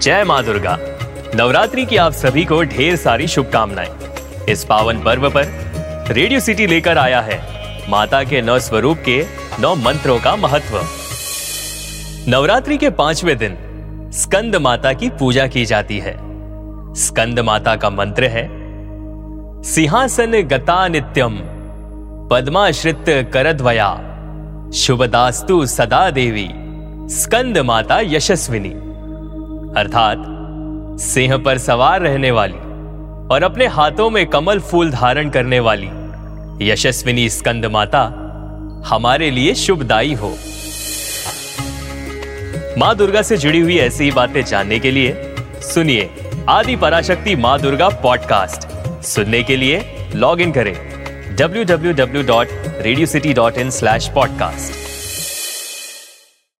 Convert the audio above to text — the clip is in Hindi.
जय माँ दुर्गा। नवरात्रि की आप सभी को ढेर सारी शुभकामनाएँ। इस पावन पर्व पर रेडियो सिटी लेकर आया है माता के नौ स्वरूप के नौ मंत्रों का महत्व। नवरात्रि के पाँचवें दिन स्कंद माता की पूजा की जाती है। स्कंद माता का मंत्र है, सिंहासन गता नित्यम, पद्माश्रित करद्वया, शुभदास्तु सदा देवी, स्कंद माता यशस्विनी। अर्थात सिंह पर सवार रहने वाली और अपने हाथों में कमल फूल धारण करने वाली यशस्विनी स्कंद माता हमारे लिए शुभदायी हो। माँ दुर्गा से जुड़ी हुई ऐसी ही बातें जानने के लिए सुनिए आदि पराशक्ति माँ दुर्गा पॉडकास्ट। सुनने के लिए लॉग इन करें। www.radiocity.in/podcast